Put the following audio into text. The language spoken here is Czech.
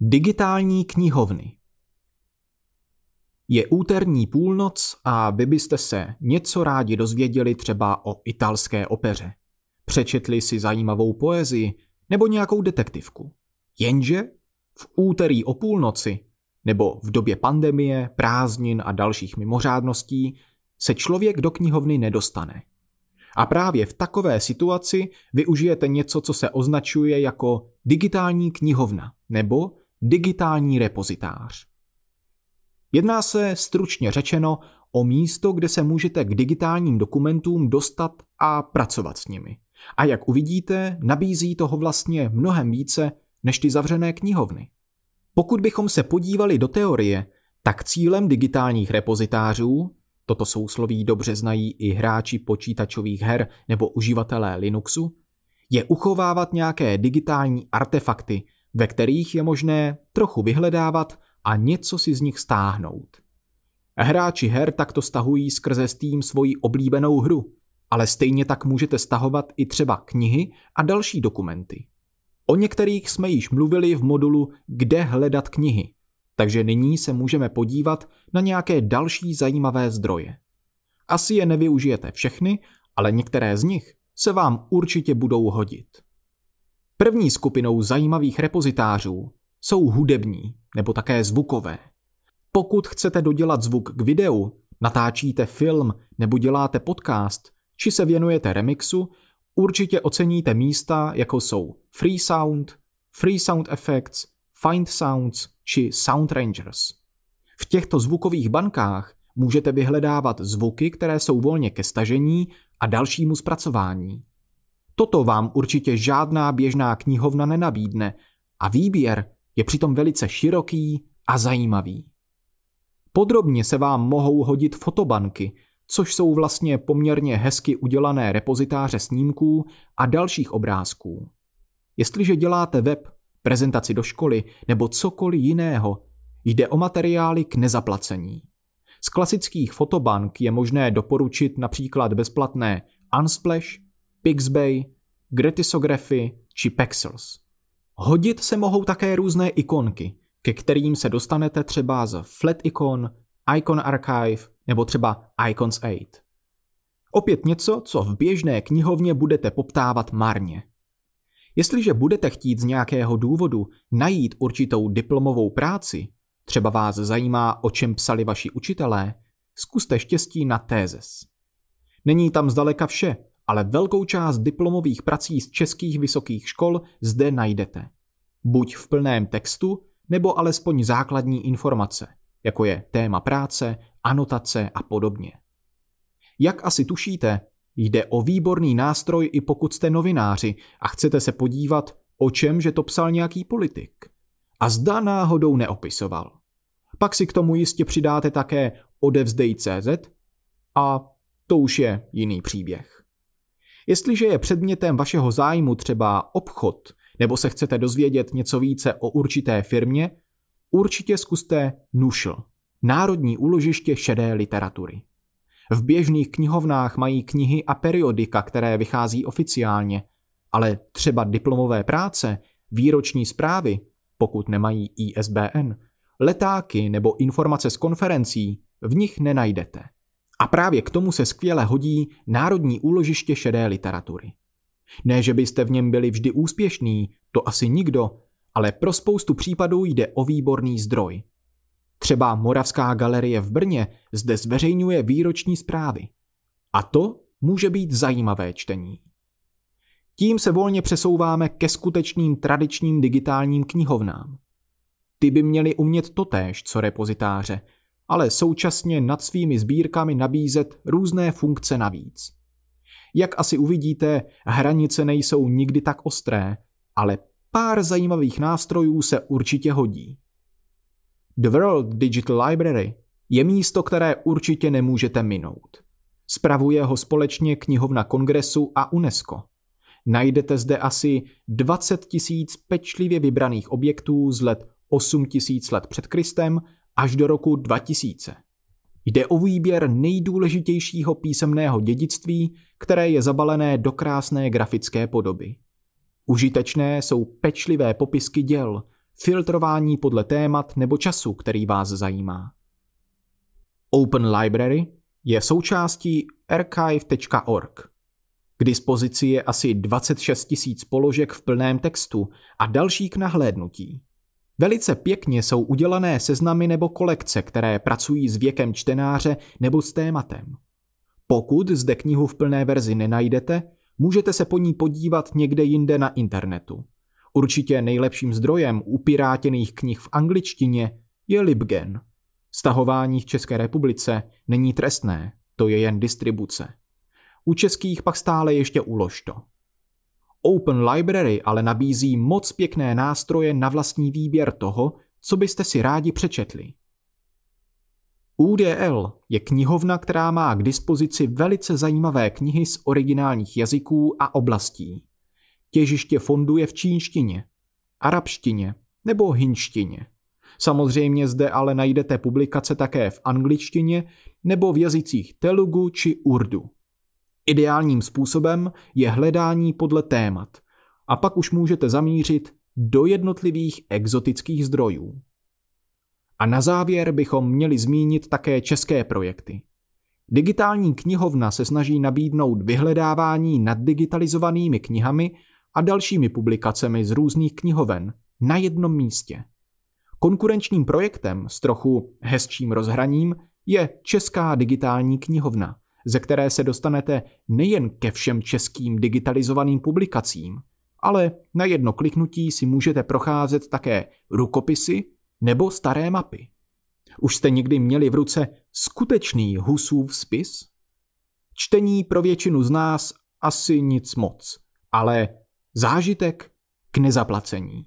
Digitální knihovny Je úterní půlnoc a vy byste se něco rádi dozvěděli třeba o italské opeře. Přečetli si zajímavou poezii nebo nějakou detektivku. Jenže v úterý o půlnoci nebo v době pandemie, prázdnin a dalších mimořádností se člověk do knihovny nedostane. A právě v takové situaci využijete něco, co se označuje jako digitální knihovna nebo digitální repozitář. Jedná se stručně řečeno o místo, kde se můžete k digitálním dokumentům dostat a pracovat s nimi. A jak uvidíte, nabízí toho vlastně mnohem více než ty zavřené knihovny. Pokud bychom se podívali do teorie, tak cílem digitálních repozitářů, toto sousloví dobře znají i hráči počítačových her nebo uživatelé Linuxu, je uchovávat nějaké digitální artefakty, ve kterých je možné trochu vyhledávat a něco si z nich stáhnout. Hráči her takto stahují skrze Steam svoji oblíbenou hru, ale stejně tak můžete stahovat i třeba knihy a další dokumenty. O některých jsme již mluvili v modulu Kde hledat knihy, takže nyní se můžeme podívat na nějaké další zajímavé zdroje. Asi je nevyužijete všechny, ale některé z nich se vám určitě budou hodit. První skupinou zajímavých repozitářů jsou hudební nebo také zvukové. Pokud chcete dodělat zvuk k videu, natáčíte film nebo děláte podcast, či se věnujete remixu, určitě oceníte místa, jako jsou Free Sound, Free Sound Effects, Find Sounds či Sound Rangers. V těchto zvukových bankách můžete vyhledávat zvuky, které jsou volně ke stažení a dalšímu zpracování. Toto vám určitě žádná běžná knihovna nenabídne a výběr je přitom velice široký a zajímavý. Podrobně se vám mohou hodit fotobanky, což jsou vlastně poměrně hezky udělané repozitáře snímků a dalších obrázků. Jestliže děláte web, prezentaci do školy nebo cokoliv jiného, jde o materiály k nezaplacení. Z klasických fotobank je možné doporučit například bezplatné Unsplash, Pixbay, Gratisography či Pexels. Hodit se mohou také různé ikonky, ke kterým se dostanete třeba z Flat Icon, Icon Archive nebo třeba Icons 8. Opět něco, co v běžné knihovně budete poptávat marně. Jestliže budete chtít z nějakého důvodu najít určitou diplomovou práci, třeba vás zajímá, o čem psali vaši učitelé, zkuste štěstí na tézes. Není tam zdaleka vše, ale velkou část diplomových prací z českých vysokých škol zde najdete. Buď v plném textu, nebo alespoň základní informace, jako je téma práce, anotace a podobně. Jak asi tušíte, jde o výborný nástroj i pokud jste novináři a chcete se podívat, o čem že to psal nějaký politik. A zda náhodou neopisoval. Pak si k tomu jistě přidáte také odevzdej.cz a to už je jiný příběh. Jestliže je předmětem vašeho zájmu třeba obchod, nebo se chcete dozvědět něco více o určité firmě, určitě zkuste Nušl, Národní úložiště šedé literatury. V běžných knihovnách mají knihy a periodika, které vychází oficiálně, ale třeba diplomové práce, výroční zprávy, pokud nemají ISBN, letáky nebo informace z konferencí, v nich nenajdete. A právě k tomu se skvěle hodí Národní úložiště šedé literatury. Ne, že byste v něm byli vždy úspěšní, to asi nikdo, ale pro spoustu případů jde o výborný zdroj. Třeba Moravská galerie v Brně zde zveřejňuje výroční zprávy. A to může být zajímavé čtení. Tím se volně přesouváme ke skutečným tradičním digitálním knihovnám. Ty by měly umět totéž, co repozitáře, ale současně nad svými sbírkami nabízet různé funkce navíc. Jak asi uvidíte, hranice nejsou nikdy tak ostré, ale pár zajímavých nástrojů se určitě hodí. The World Digital Library je místo, které určitě nemůžete minout. Spravuje ho společně knihovna Kongresu a UNESCO. Najdete zde asi 20 tisíc pečlivě vybraných objektů z let 8 tisíc let před Kristem až do roku 2000. Jde o výběr nejdůležitějšího písemného dědictví, které je zabalené do krásné grafické podoby. Užitečné jsou pečlivé popisky děl, filtrování podle témat nebo času, který vás zajímá. Open Library je součástí archive.org. K dispozici je asi 26 tisíc položek v plném textu a další k nahlédnutí. Velice pěkně jsou udělané seznamy nebo kolekce, které pracují s věkem čtenáře nebo s tématem. Pokud zde knihu v plné verzi nenajdete, můžete se po ní podívat někde jinde na internetu. Určitě nejlepším zdrojem upirátěných knih v angličtině je Libgen. Stahování v České republice není trestné, to je jen distribuce. U českých pak stále ještě ulož to. Open Library ale nabízí moc pěkné nástroje na vlastní výběr toho, co byste si rádi přečetli. UDL je knihovna, která má k dispozici velice zajímavé knihy z originálních jazyků a oblastí. Těžiště fondu je v čínštině, arabštině nebo hinštině. Samozřejmě zde ale najdete publikace také v angličtině nebo v jazycích telugu či urdu. Ideálním způsobem je hledání podle témat a pak už můžete zamířit do jednotlivých exotických zdrojů. A na závěr bychom měli zmínit také české projekty. Digitální knihovna se snaží nabídnout vyhledávání nad digitalizovanými knihami a dalšími publikacemi z různých knihoven na jednom místě. Konkurenčním projektem s trochu hezčím rozhraním je Česká digitální knihovna, ze které se dostanete nejen ke všem českým digitalizovaným publikacím, ale na jedno kliknutí si můžete procházet také rukopisy nebo staré mapy. Už jste někdy měli v ruce skutečný Husův spis? Čtení pro většinu z nás asi nic moc, ale zážitek k nezaplacení.